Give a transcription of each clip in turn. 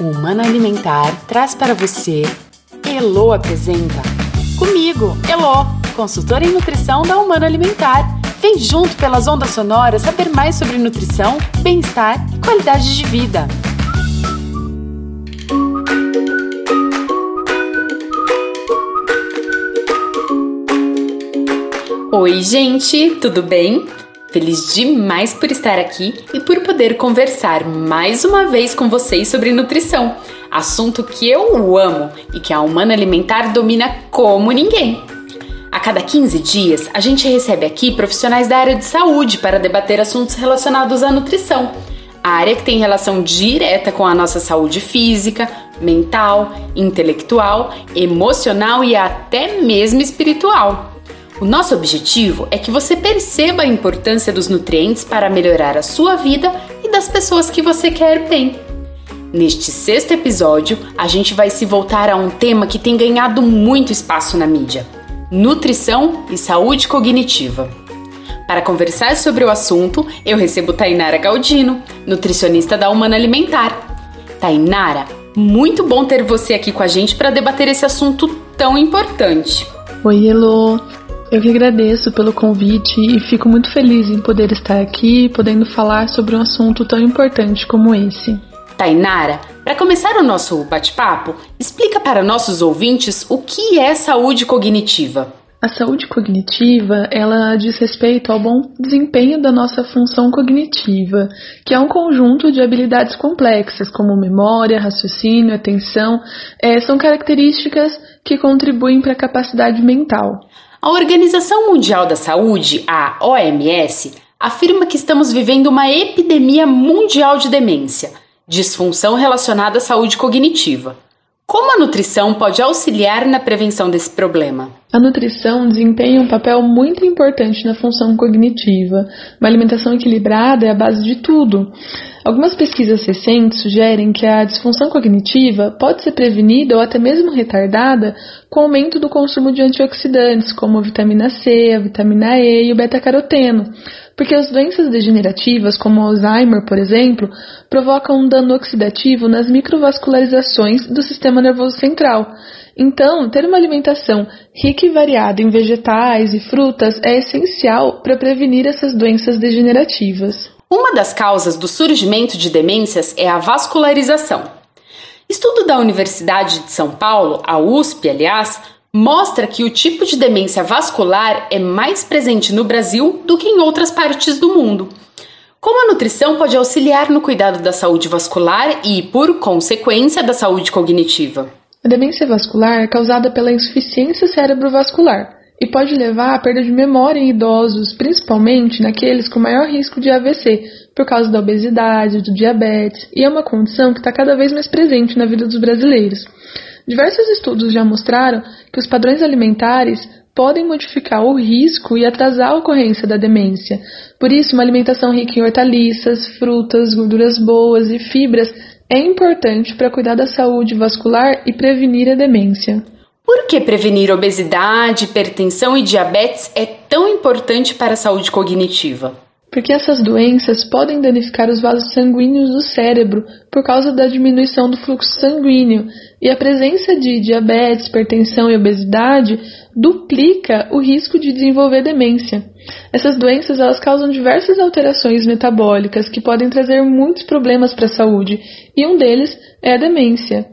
O Humano Alimentar traz para você Elo apresenta Comigo, Elo, consultora em nutrição da Humano Alimentar. Vem junto pelas ondas sonoras saber mais sobre nutrição, bem-estar e qualidade de vida. Oi, gente, tudo bem? Feliz demais por estar aqui e por poder conversar mais uma vez com vocês sobre nutrição, assunto que eu amo e que a Humana Alimentar domina como ninguém. A cada 15 dias, a gente recebe aqui profissionais da área de saúde para debater assuntos relacionados à nutrição, a área que tem relação direta com a nossa saúde física, mental, intelectual, emocional e até mesmo espiritual. O nosso objetivo é que você perceba a importância dos nutrientes para melhorar a sua vida e das pessoas que você quer bem. Neste sexto episódio, a gente vai se voltar a um tema que tem ganhado muito espaço na mídia: nutrição e saúde cognitiva. Para conversar sobre o assunto, eu recebo Tainara Galdino, nutricionista da Humana Alimentar. Tainara, muito bom ter você aqui com a gente para debater esse assunto tão importante. Oi, Elo. Eu que agradeço pelo convite e fico muito feliz em poder estar aqui podendo falar sobre um assunto tão importante como esse. Tainara, para começar o nosso bate-papo, explica para nossos ouvintes o que é saúde cognitiva. A saúde cognitiva, ela diz respeito ao bom desempenho da nossa função cognitiva, que é um conjunto de habilidades complexas, como memória, raciocínio, atenção, é, são características que contribuem para a capacidade mental. A Organização Mundial da Saúde, a OMS, afirma que estamos vivendo uma epidemia mundial de demência, disfunção relacionada à saúde cognitiva. Como a nutrição pode auxiliar na prevenção desse problema? A nutrição desempenha um papel muito importante na função cognitiva. Uma alimentação equilibrada é a base de tudo. Algumas pesquisas recentes sugerem que a disfunção cognitiva pode ser prevenida ou até mesmo retardada com o aumento do consumo de antioxidantes, como a vitamina C, a vitamina E e o beta-caroteno, porque as doenças degenerativas, como Alzheimer, por exemplo, provocam um dano oxidativo nas microvascularizações do sistema nervoso central. Então, ter uma alimentação rica e variada em vegetais e frutas é essencial para prevenir essas doenças degenerativas. Uma das causas do surgimento de demências é a vascularização. Estudo da Universidade de São Paulo, a USP, aliás, mostra que o tipo de demência vascular é mais presente no Brasil do que em outras partes do mundo. Como a nutrição pode auxiliar no cuidado da saúde vascular e, por consequência, da saúde cognitiva? A demência vascular é causada pela insuficiência cerebrovascular e pode levar à perda de memória em idosos, principalmente naqueles com maior risco de AVC, por causa da obesidade, do diabetes, e é uma condição que está cada vez mais presente na vida dos brasileiros. Diversos estudos já mostraram que os padrões alimentares podem modificar o risco e atrasar a ocorrência da demência. Por isso, uma alimentação rica em hortaliças, frutas, gorduras boas e fibras é importante para cuidar da saúde vascular e prevenir a demência. Por que prevenir obesidade, hipertensão e diabetes é tão importante para a saúde cognitiva? Porque essas doenças podem danificar os vasos sanguíneos do cérebro por causa da diminuição do fluxo sanguíneo, e a presença de diabetes, hipertensão e obesidade duplica o risco de desenvolver demência. Essas doenças elas causam diversas alterações metabólicas que podem trazer muitos problemas para a saúde, e um deles é a demência.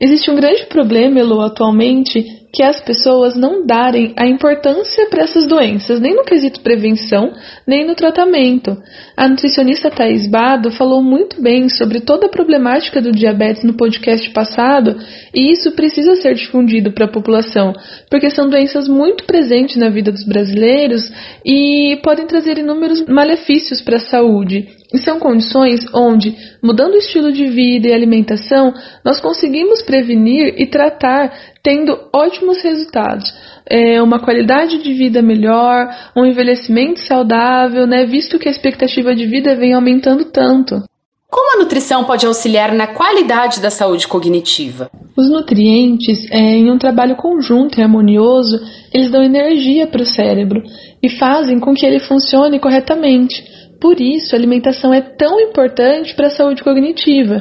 Existe um grande problema, Elo, atualmente, que as pessoas não darem a importância para essas doenças, nem no quesito prevenção, nem no tratamento. A nutricionista Thais Bado falou muito bem sobre toda a problemática do diabetes no podcast passado, e isso precisa ser difundido para a população, porque são doenças muito presentes na vida dos brasileiros e podem trazer inúmeros malefícios para a saúde. E são condições onde, mudando o estilo de vida e alimentação, nós conseguimos prevenir e tratar tendo ótimos resultados. É uma qualidade de vida melhor, um envelhecimento saudável, né, visto que a expectativa de vida vem aumentando tanto. Como a nutrição pode auxiliar na qualidade da saúde cognitiva? Os nutrientes, é, em um trabalho conjunto e harmonioso, eles dão energia para o cérebro e fazem com que ele funcione corretamente. Por isso, a alimentação é tão importante para a saúde cognitiva.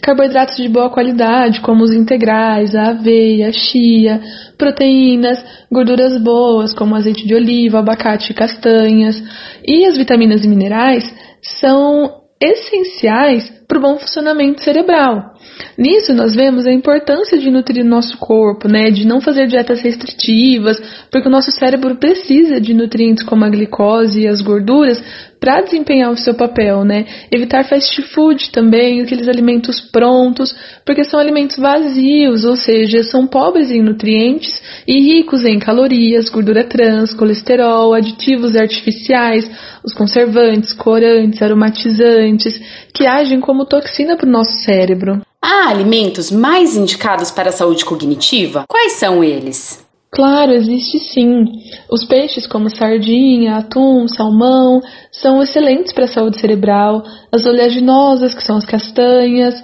Carboidratos de boa qualidade, como os integrais, a aveia, a chia, proteínas, gorduras boas, como azeite de oliva, abacate e castanhas, e as vitaminas e minerais são essenciais para o bom funcionamento cerebral. Nisso nós vemos a importância de nutrir nosso corpo, né, de não fazer dietas restritivas, porque o nosso cérebro precisa de nutrientes como a glicose e as gorduras para desempenhar o seu papel, né? Evitar fast food também, aqueles alimentos prontos, porque são alimentos vazios, ou seja, são pobres em nutrientes e ricos em calorias, gordura trans, colesterol, aditivos artificiais, os conservantes, corantes, aromatizantes, que agem como toxina para o nosso cérebro. Há alimentos mais indicados para a saúde cognitiva? Quais são eles? Claro, existe sim. Os peixes como sardinha, atum, salmão são excelentes para a saúde cerebral. As oleaginosas, que são as castanhas,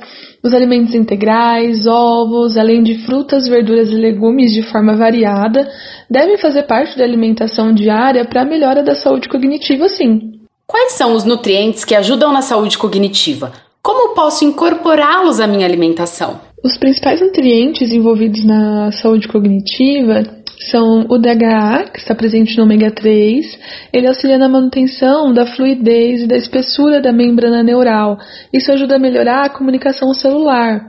os alimentos integrais, ovos, além de frutas, verduras e legumes de forma variada, devem fazer parte da alimentação diária para a melhora da saúde cognitiva, sim. Quais são os nutrientes que ajudam na saúde cognitiva? Como posso incorporá-los à minha alimentação? Os principais nutrientes envolvidos na saúde cognitiva são o DHA, que está presente no ômega 3, ele auxilia na manutenção da fluidez e da espessura da membrana neural. Isso ajuda a melhorar a comunicação celular.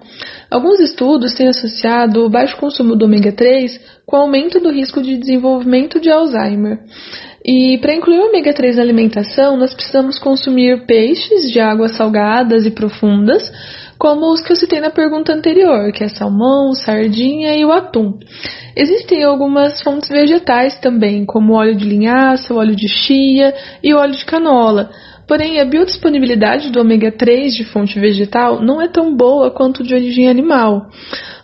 Alguns estudos têm associado o baixo consumo do ômega 3 com aumento do risco de desenvolvimento de Alzheimer. E para incluir o ômega 3 na alimentação, nós precisamos consumir peixes de águas salgadas e profundas, como os que eu citei na pergunta anterior, que é salmão, sardinha e o atum. Existem algumas fontes vegetais também, como óleo de linhaça, óleo de chia e óleo de canola. Porém, a biodisponibilidade do ômega 3 de fonte vegetal não é tão boa quanto de origem animal.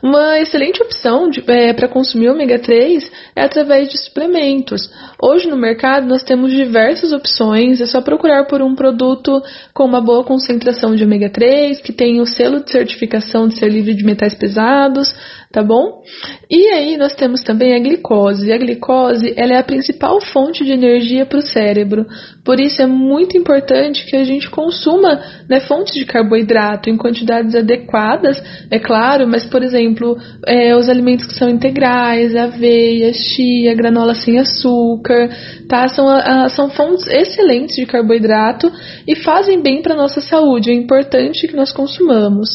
Uma excelente opção é, para consumir ômega 3 é através de suplementos. Hoje no mercado nós temos diversas opções, é só procurar por um produto com uma boa concentração de ômega 3, que tem o selo de certificação de ser livre de metais pesados, tá bom? E aí nós temos também a glicose. A glicose ela é a principal fonte de energia para o cérebro. Por isso é muito importante que a gente consuma né, fontes de carboidrato em quantidades adequadas, é claro, mas por exemplo é, os alimentos que são integrais, aveia, chia, granola sem açúcar, tá? São, a, são fontes excelentes de carboidrato e fazem bem para nossa saúde. É importante que nós consumamos.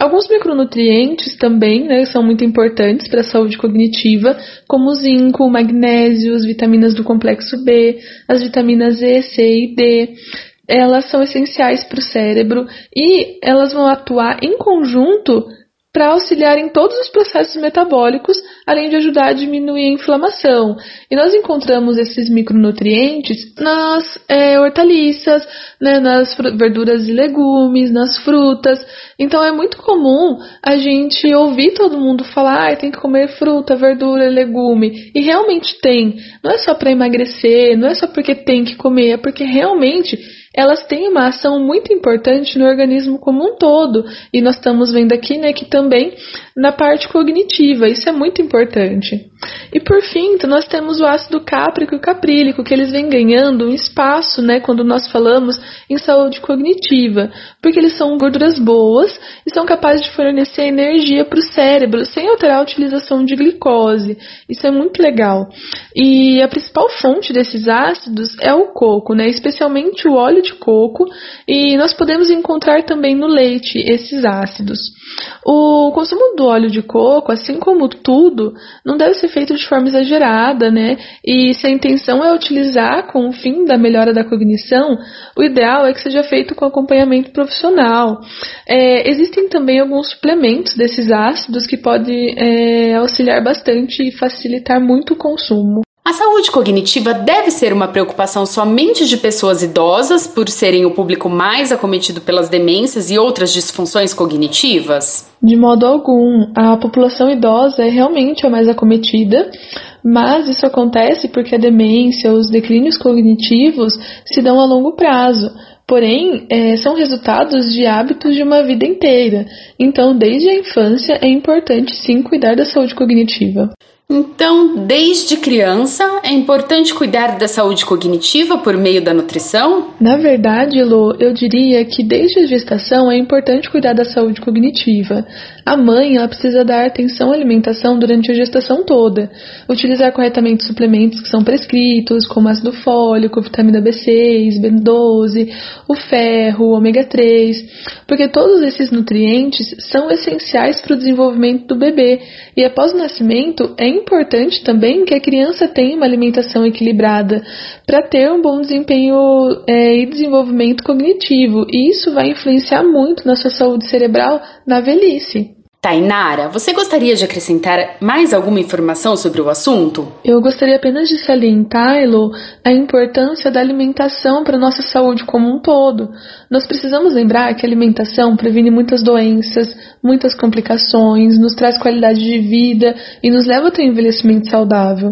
Alguns micronutrientes também né, são muito importantes para a saúde cognitiva, como o zinco, o magnésio, as vitaminas do complexo B, as vitaminas E, C e D. Elas são essenciais para o cérebro e elas vão atuar em conjunto para auxiliar em todos os processos metabólicos, além de ajudar a diminuir a inflamação. E nós encontramos esses micronutrientes nas é, hortaliças, né, nas verduras e legumes, nas frutas. Então é muito comum a gente ouvir todo mundo falar, ah, tem que comer fruta, verdura, legume. E realmente tem. Não é só para emagrecer, não é só porque tem que comer, é porque realmente elas têm uma ação muito importante no organismo como um todo. E nós estamos vendo aqui né, que também na parte cognitiva, isso é muito importante. E por fim, então, nós temos o ácido cáprico e caprílico, que eles vêm ganhando um espaço né, quando nós falamos em saúde cognitiva, porque eles são gorduras boas e são capazes de fornecer energia para o cérebro sem alterar a utilização de glicose. Isso é muito legal. E a principal fonte desses ácidos é o coco, né, especialmente o óleo de coco, e nós podemos encontrar também no leite esses ácidos. O consumo do óleo de coco, assim como tudo, não deve ser feito de forma exagerada, né? E se a intenção é utilizar com o fim da melhora da cognição, o ideal é que seja feito com acompanhamento profissional. É, existem também alguns suplementos desses ácidos que podem é, auxiliar bastante e facilitar muito o consumo. A saúde cognitiva deve ser uma preocupação somente de pessoas idosas, por serem o público mais acometido pelas demências e outras disfunções cognitivas? De modo algum. A população idosa é realmente a mais acometida, mas isso acontece porque a demência, os declínios cognitivos se dão a longo prazo. Porém, é, são resultados de hábitos de uma vida inteira. Então, desde a infância, é importante sim cuidar da saúde cognitiva. Então, desde criança, é importante cuidar da saúde cognitiva por meio da nutrição? Na verdade, Lô, eu diria que desde a gestação é importante cuidar da saúde cognitiva. A mãe ela precisa dar atenção à alimentação durante a gestação toda, utilizar corretamente suplementos que são prescritos, como ácido fólico, vitamina B6, B12, o ferro, o ômega 3, porque todos esses nutrientes são essenciais para o desenvolvimento do bebê. E após o nascimento é importante também que a criança tenha uma alimentação equilibrada para ter um bom desempenho é, e desenvolvimento cognitivo, e isso vai influenciar muito na sua saúde cerebral na velhice. Tainara, você gostaria de acrescentar mais alguma informação sobre o assunto? Eu gostaria apenas de salientar, Elo, a importância da alimentação para a nossa saúde como um todo. Nós precisamos lembrar que a alimentação previne muitas doenças, muitas complicações, nos traz qualidade de vida e nos leva a ter um envelhecimento saudável.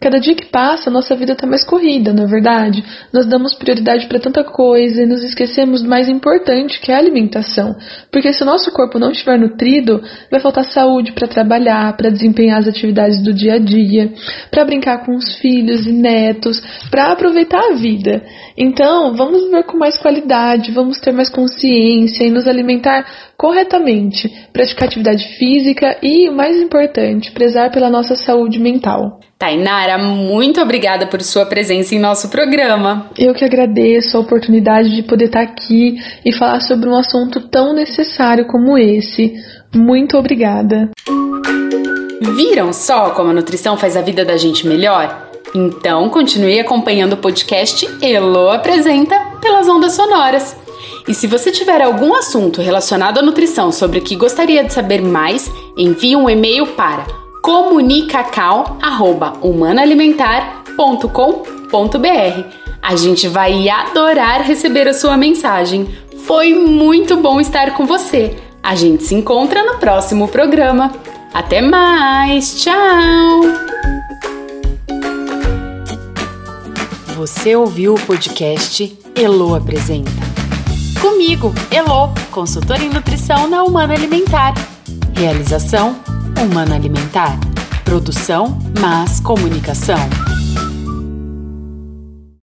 Cada dia que passa, nossa vida está mais corrida, não é verdade? Nós damos prioridade para tanta coisa e nos esquecemos do mais importante, que é a alimentação. Porque se o nosso corpo não estiver nutrido, vai faltar saúde para trabalhar, para desempenhar as atividades do dia a dia, para brincar com os filhos e netos, para aproveitar a vida. Então, vamos viver com mais qualidade, vamos ter mais consciência e nos alimentar corretamente, praticar atividade física e, o mais importante, prezar pela nossa saúde mental. Tainara, muito obrigada por sua presença em nosso programa. Eu que agradeço a oportunidade de poder estar aqui e falar sobre um assunto tão necessário como esse. Muito obrigada. Viram só como a nutrição faz a vida da gente melhor? Então continue acompanhando o podcast Elo Apresenta pelas ondas sonoras. E se você tiver algum assunto relacionado à nutrição sobre o que gostaria de saber mais, envie um e-mail para comunicacal@humanaalimentar.com.br. A gente vai adorar receber a sua mensagem. Foi muito bom estar com você. A gente se encontra no próximo programa. Até mais! Tchau! Você ouviu o podcast Elo Apresenta. Comigo, Elo, consultora em nutrição na Humana Alimentar. Realização Humana Alimentar. Produção Mas Comunicação.